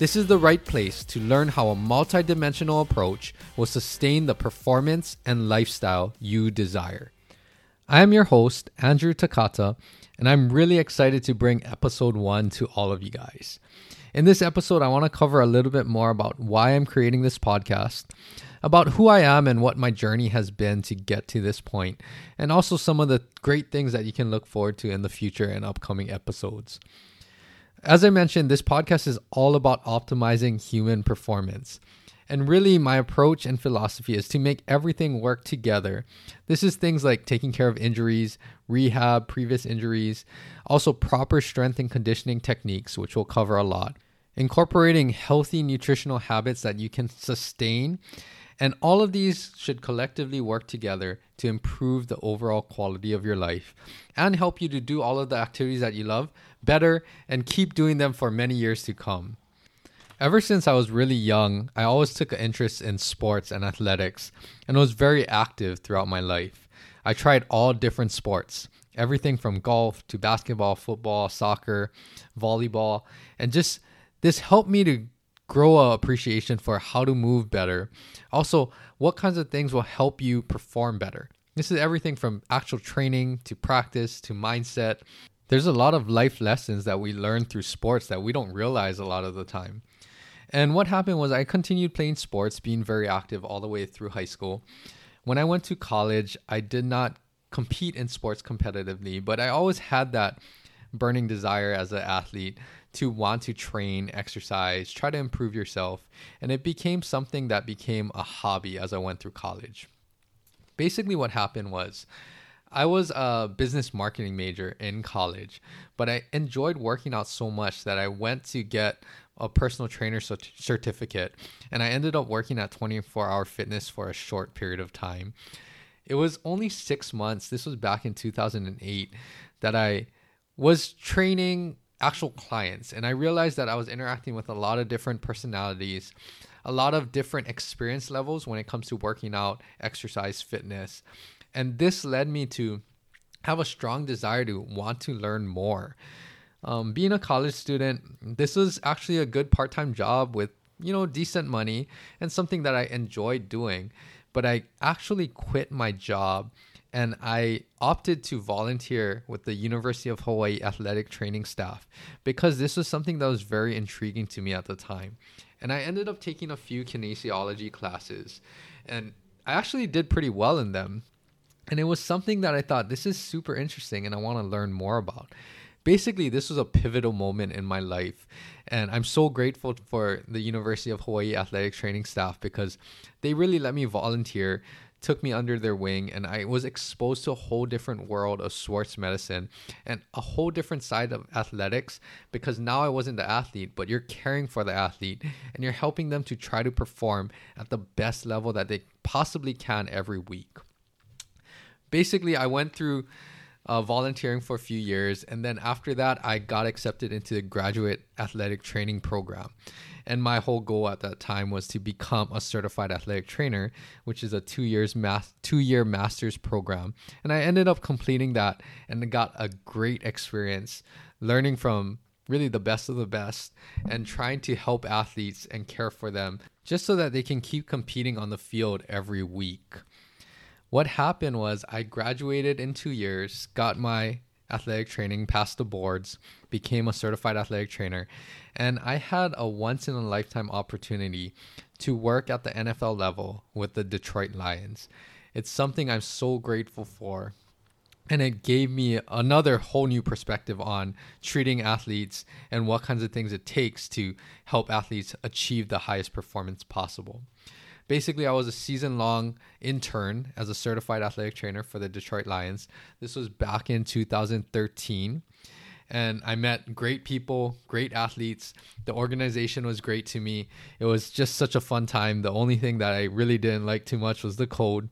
This is the right place to learn how a multidimensional approach will sustain the performance and lifestyle you desire. I am your host, Andrew Takata, and I'm really excited to bring episode one to all of you guys. In this episode, I want to cover a little bit more about why I'm creating this podcast, about who I am and what my journey has been to get to this point, and also some of the great things that you can look forward to in the future and upcoming episodes. As I mentioned, this podcast is all about optimizing human performance. And really, my approach and philosophy is to make everything work together. This is things like taking care of injuries, rehab, previous injuries, also proper strength and conditioning techniques, which we'll cover a lot, incorporating healthy nutritional habits that you can sustain. And all of these should collectively work together to improve the overall quality of your life and help you to do all of the activities that you love better and keep doing them for many years to come. Ever since I was really young, I always took an interest in sports and athletics and was very active throughout my life. I tried all different sports, everything from golf to basketball, football, soccer, volleyball, and just this helped me to grow a appreciation for how to move better. Also, what kinds of things will help you perform better. This is everything from actual training to practice to mindset there's a lot of life lessons that we learn through sports that we don't realize a lot of the time. And what happened was I continued playing sports, being very active all the way through high school. When I went to college, I did not compete in sports competitively, but I always had that burning desire as an athlete to want to train, exercise, try to improve yourself. And it became something that became a hobby as I went through college. Basically, what happened was I was a business marketing major in college, but I enjoyed working out so much that I went to get a personal trainer certificate and I ended up working at 24 Hour Fitness for a short period of time. It was only six months, this was back in 2008, that I was training actual clients and I realized that I was interacting with a lot of different personalities, a lot of different experience levels when it comes to working out, exercise, fitness. And this led me to have a strong desire to want to learn more. Um, being a college student, this was actually a good part time job with, you know, decent money and something that I enjoyed doing. But I actually quit my job and I opted to volunteer with the University of Hawaii athletic training staff because this was something that was very intriguing to me at the time. And I ended up taking a few kinesiology classes and I actually did pretty well in them. And it was something that I thought this is super interesting and I want to learn more about. Basically, this was a pivotal moment in my life. And I'm so grateful for the University of Hawaii athletic training staff because they really let me volunteer, took me under their wing, and I was exposed to a whole different world of sports medicine and a whole different side of athletics because now I wasn't the athlete, but you're caring for the athlete and you're helping them to try to perform at the best level that they possibly can every week basically, I went through uh, volunteering for a few years, and then after that, I got accepted into the graduate athletic training program. And my whole goal at that time was to become a certified athletic trainer, which is a two years math two year master's program. And I ended up completing that and got a great experience learning from really the best of the best and trying to help athletes and care for them just so that they can keep competing on the field every week what happened was I graduated in two years, got my athletic training, passed the boards, became a certified athletic trainer, and I had a once in a lifetime opportunity to work at the NFL level with the Detroit Lions. It's something I'm so grateful for. And it gave me another whole new perspective on treating athletes and what kinds of things it takes to help athletes achieve the highest performance possible basically I was a season long intern as a certified athletic trainer for the Detroit Lions. This was back in 2013. and I met great people, great athletes. The organization was great to me. It was just such a fun time. The only thing that I really didn't like too much was the cold.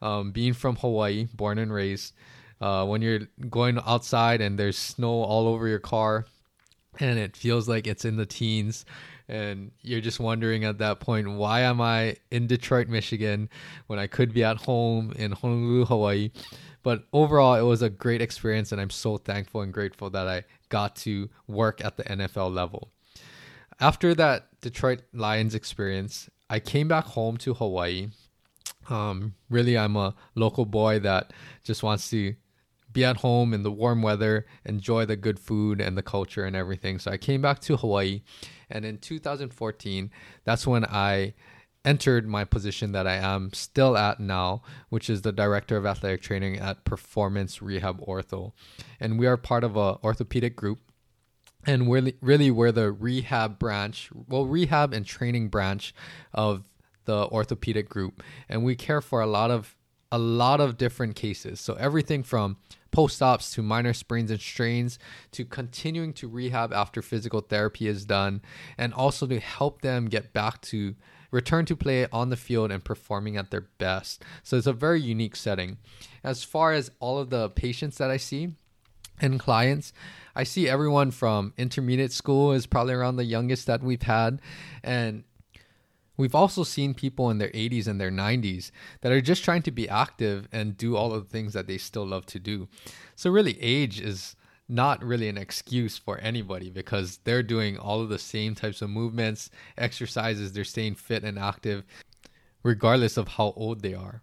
Um, being from Hawaii, born and raised, uh, when you're going outside and there's snow all over your car and it feels like it's in the teens and you're just wondering at that point why am i in detroit michigan when i could be at home in honolulu hawaii? But overall it was a great experience and i'm so thankful and grateful that i got to work at the nfl level. After that detroit lions experience i came back home to hawaii. Um, really i'm a local boy that just wants to be at home in the warm weather, enjoy the good food and the culture and everything. So I came back to Hawaii, and in 2014, that's when I entered my position that I am still at now, which is the director of athletic training at Performance Rehab Ortho, and we are part of a orthopedic group. And really, really, we're the rehab branch, well, rehab and training branch of the orthopedic group, and we care for a lot of a lot of different cases. So everything from post ops to minor sprains and strains to continuing to rehab after physical therapy is done, and also to help them get back to return to play on the field and performing at their best. So it's a very unique setting. As far as all of the patients that I see and clients, I see everyone from intermediate school is probably around the youngest that we've had and We've also seen people in their 80s and their 90s that are just trying to be active and do all of the things that they still love to do. So, really, age is not really an excuse for anybody because they're doing all of the same types of movements, exercises, they're staying fit and active, regardless of how old they are.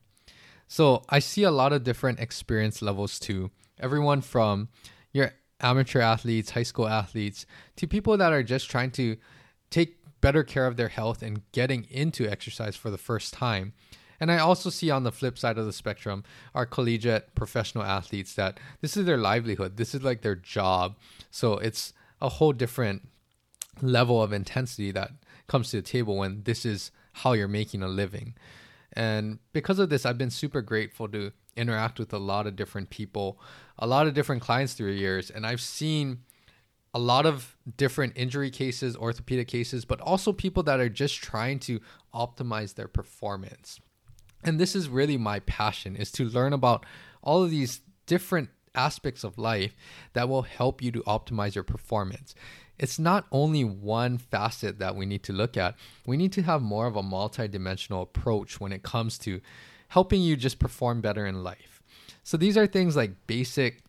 So, I see a lot of different experience levels too. Everyone from your amateur athletes, high school athletes, to people that are just trying to take better care of their health and getting into exercise for the first time. And I also see on the flip side of the spectrum our collegiate professional athletes that this is their livelihood. This is like their job. So it's a whole different level of intensity that comes to the table when this is how you're making a living. And because of this, I've been super grateful to interact with a lot of different people, a lot of different clients through the years. And I've seen a lot of different injury cases, orthopedic cases, but also people that are just trying to optimize their performance. And this is really my passion is to learn about all of these different aspects of life that will help you to optimize your performance. It's not only one facet that we need to look at. We need to have more of a multidimensional approach when it comes to helping you just perform better in life. So these are things like basic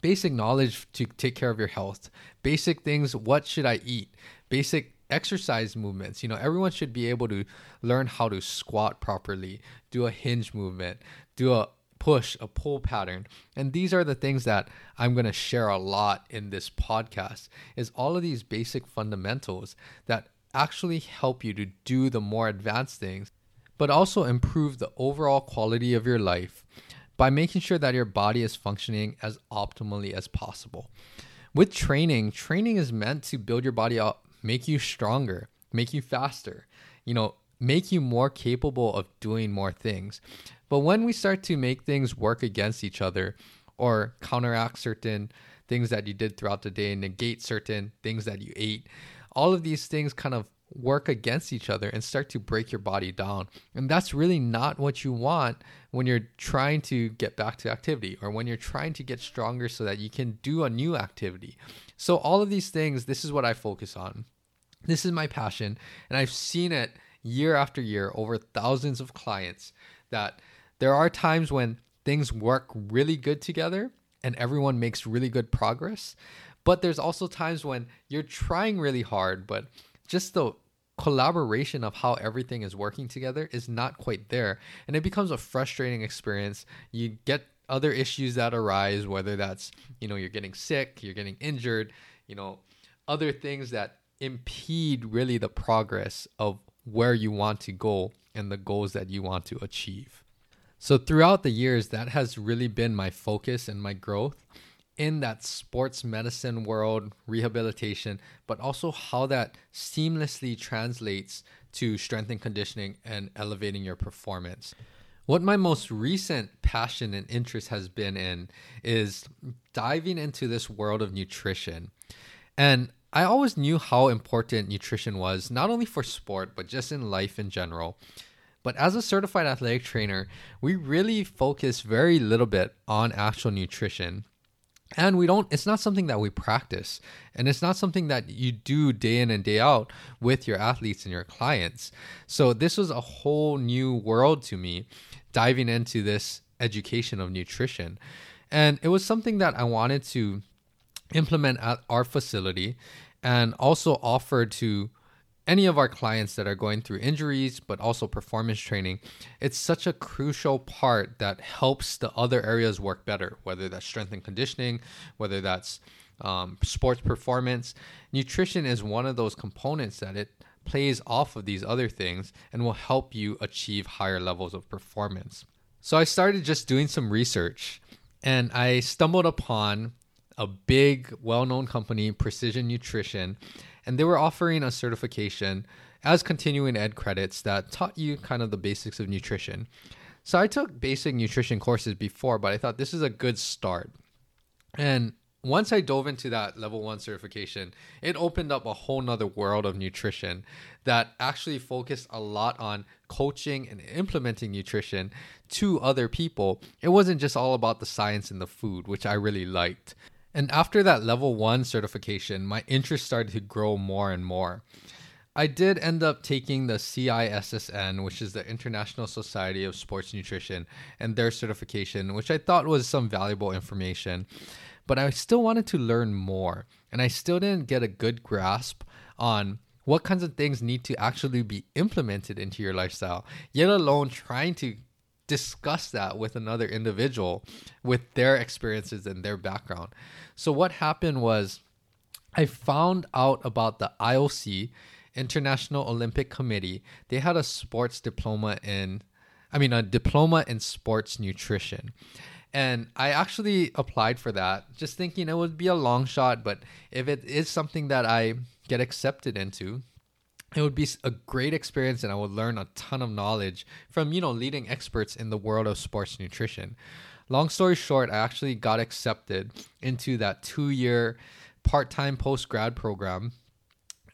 basic knowledge to take care of your health, basic things, what should I eat, basic exercise movements. You know, everyone should be able to learn how to squat properly, do a hinge movement, do a push, a pull pattern. And these are the things that I'm going to share a lot in this podcast is all of these basic fundamentals that actually help you to do the more advanced things but also improve the overall quality of your life by making sure that your body is functioning as optimally as possible. With training, training is meant to build your body up, make you stronger, make you faster, you know, make you more capable of doing more things. But when we start to make things work against each other or counteract certain things that you did throughout the day, and negate certain things that you ate, all of these things kind of work against each other and start to break your body down. And that's really not what you want when you're trying to get back to activity or when you're trying to get stronger so that you can do a new activity. So, all of these things, this is what I focus on. This is my passion. And I've seen it year after year over thousands of clients that there are times when things work really good together and everyone makes really good progress. But there's also times when you're trying really hard, but just the collaboration of how everything is working together is not quite there. And it becomes a frustrating experience. You get other issues that arise whether that's you know you're getting sick you're getting injured you know other things that impede really the progress of where you want to go and the goals that you want to achieve. So throughout the years that has really been my focus and my growth in that sports medicine world, rehabilitation, but also how that seamlessly translates to strength and conditioning and elevating your performance. What my most recent passion and interest has been in is diving into this world of nutrition. And I always knew how important nutrition was, not only for sport, but just in life in general. But as a certified athletic trainer, we really focus very little bit on actual nutrition. And we don't, it's not something that we practice. And it's not something that you do day in and day out with your athletes and your clients. So this was a whole new world to me diving into this education of nutrition. And it was something that I wanted to implement at our facility and also offer to any of our clients that are going through injuries but also performance training it's such a crucial part that helps the other areas work better whether that's strength and conditioning whether that's um, sports performance. Nutrition is one of those components that it plays off of these other things and will help you achieve higher levels of performance. So i started just doing some research and i stumbled upon a big well-known company precision nutrition and they were offering a certification as continuing ed credits that taught you kind of the basics of nutrition. So I took basic nutrition courses before, but I thought this is a good start. And once I dove into that level one certification, it opened up a whole nother world of nutrition that actually focused a lot on coaching and implementing nutrition to other people. It wasn't just all about the science and the food, which I really liked. And after that level one certification, my interest started to grow more and more. I did end up taking the CISSN, which is the International Society of Sports Nutrition, and their certification, which I thought was some valuable information. But I still wanted to learn more, and I still didn't get a good grasp on what kinds of things need to actually be implemented into your lifestyle, yet alone trying to discuss that with another individual with their experiences and their background. So what happened was I found out about the IOC, International Olympic Committee. They had a sports diploma in I mean a diploma in sports nutrition. And I actually applied for that, just thinking it would be a long shot, but if it is something that I get accepted into, it would be a great experience and I would learn a ton of knowledge from, you know, leading experts in the world of sports nutrition. Long story short, I actually got accepted into that two year part time post grad program.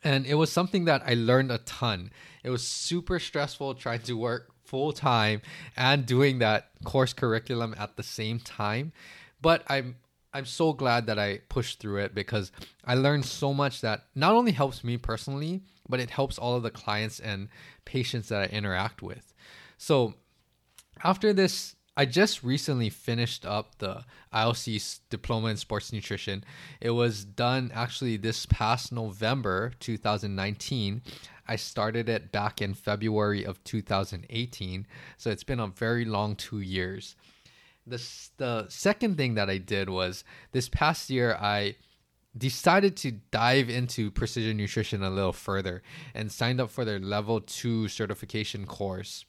And it was something that I learned a ton. It was super stressful trying to work full time and doing that course curriculum at the same time. But I'm I'm so glad that I pushed through it because I learned so much that not only helps me personally, but it helps all of the clients and patients that I interact with. So after this, I just recently finished up the IOC diploma in sports nutrition. It was done actually this past November 2019. I started it back in February of 2018. So it's been a very long two years. The, the second thing that I did was this past year, I decided to dive into precision nutrition a little further and signed up for their level two certification course,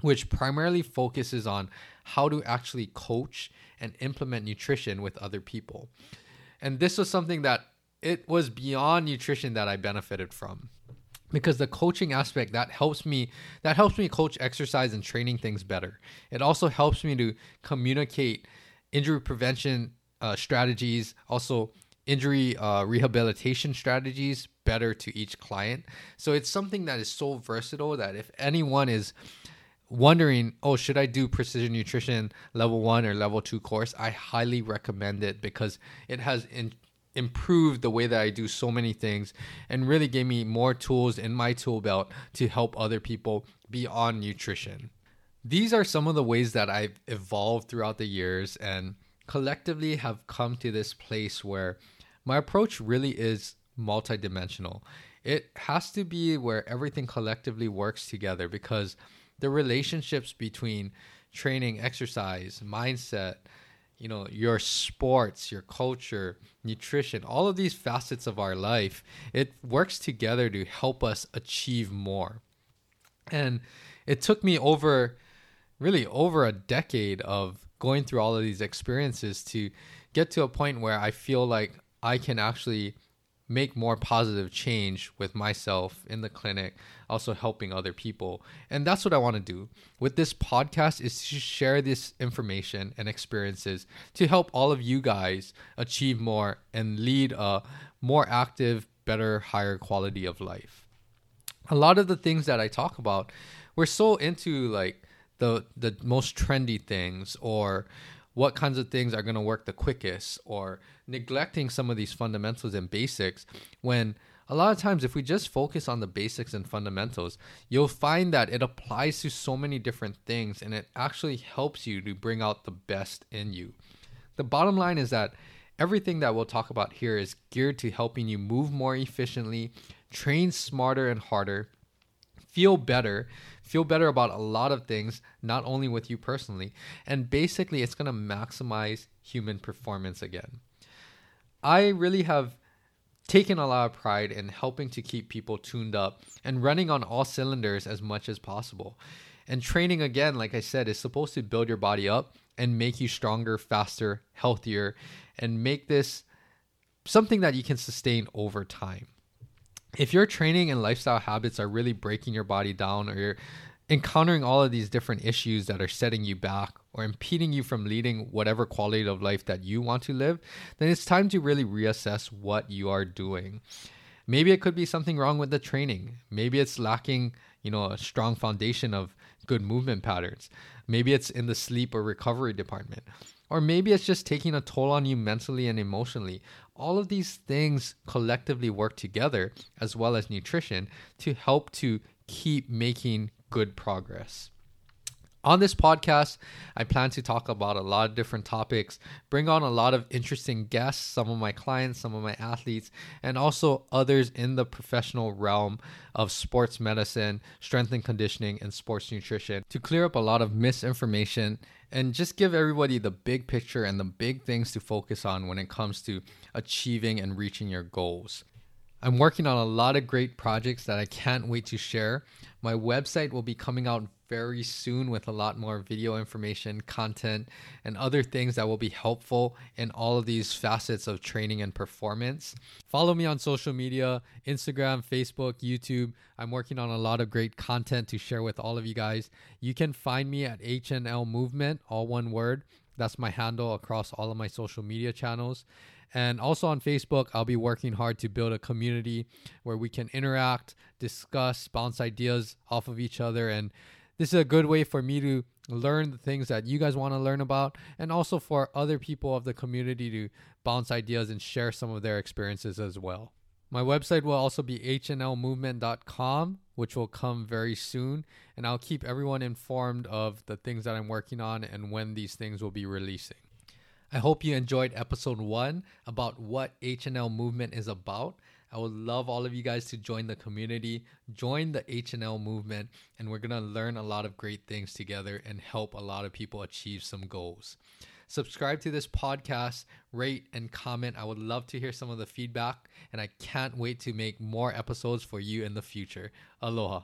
which primarily focuses on how to actually coach and implement nutrition with other people. And this was something that it was beyond nutrition that I benefited from because the coaching aspect that helps me that helps me coach exercise and training things better it also helps me to communicate injury prevention uh, strategies also injury uh, rehabilitation strategies better to each client. So it's something that is so versatile that if anyone is wondering, oh, should I do precision nutrition level one or level two course? I highly recommend it because it has in, improved the way that I do so many things and really gave me more tools in my tool belt to help other people beyond nutrition. These are some of the ways that I've evolved throughout the years and collectively have come to this place where my approach really is multidimensional. It has to be where everything collectively works together because the relationships between training, exercise, mindset, you know, your sports, your culture, nutrition, all of these facets of our life, it works together to help us achieve more. And it took me over really over a decade of going through all of these experiences to get to a point where I feel like I can actually make more positive change with myself in the clinic, also helping other people. And that's what I want to do. With this podcast is to share this information and experiences to help all of you guys achieve more and lead a more active, better, higher quality of life. A lot of the things that I talk about, we're so into like the the most trendy things or what kinds of things are going to work the quickest or neglecting some of these fundamentals and basics when a lot of times if we just focus on the basics and fundamentals you'll find that it applies to so many different things and it actually helps you to bring out the best in you. The bottom line is that everything that we'll talk about here is geared to helping you move more efficiently train smarter and harder feel better, feel better about a lot of things, not only with you personally. And basically, it's going to maximize human performance again. I really have taken a lot of pride in helping to keep people tuned up and running on all cylinders as much as possible. And training, again, like I said, is supposed to build your body up and make you stronger, faster, healthier, and make this something that you can sustain over time if your training and lifestyle habits are really breaking your body down or you're encountering all of these different issues that are setting you back or impeding you from leading whatever quality of life that you want to live, then it's time to really reassess what you are doing. Maybe it could be something wrong with the training. Maybe it's lacking, you know, a strong foundation of good movement patterns. Maybe it's in the sleep or recovery department. Or maybe it's just taking a toll on you mentally and emotionally. All of these things collectively work together, as well as nutrition, to help to keep making good progress. On this podcast, I plan to talk about a lot of different topics, bring on a lot of interesting guests, some of my clients, some of my athletes, and also others in the professional realm of sports medicine, strength and conditioning, and sports nutrition to clear up a lot of misinformation and just give everybody the big picture and the big things to focus on when it comes to achieving and reaching your goals. I'm working on a lot of great projects that I can't wait to share. My website will be coming out very soon with a lot more video information, content, and other things that will be helpful in all of these facets of training and performance. Follow me on social media Instagram, Facebook, YouTube. I'm working on a lot of great content to share with all of you guys. You can find me at HNL Movement, all one word. That's my handle across all of my social media channels. And also on Facebook, I'll be working hard to build a community where we can interact, discuss, bounce ideas off of each other, and this is a good way for me to learn the things that you guys want to learn about and also for other people of the community to bounce ideas and share some of their experiences as well. My website will also be hnlmovement.com, which will come very soon, and I'll keep everyone informed of the things that I'm working on and when these things will be releasing. I hope you enjoyed episode one about what HNL movement is about. I would love all of you guys to join the community, join the HNL movement, and we're going to learn a lot of great things together and help a lot of people achieve some goals. Subscribe to this podcast, rate and comment. I would love to hear some of the feedback, and I can't wait to make more episodes for you in the future. Aloha.